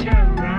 September.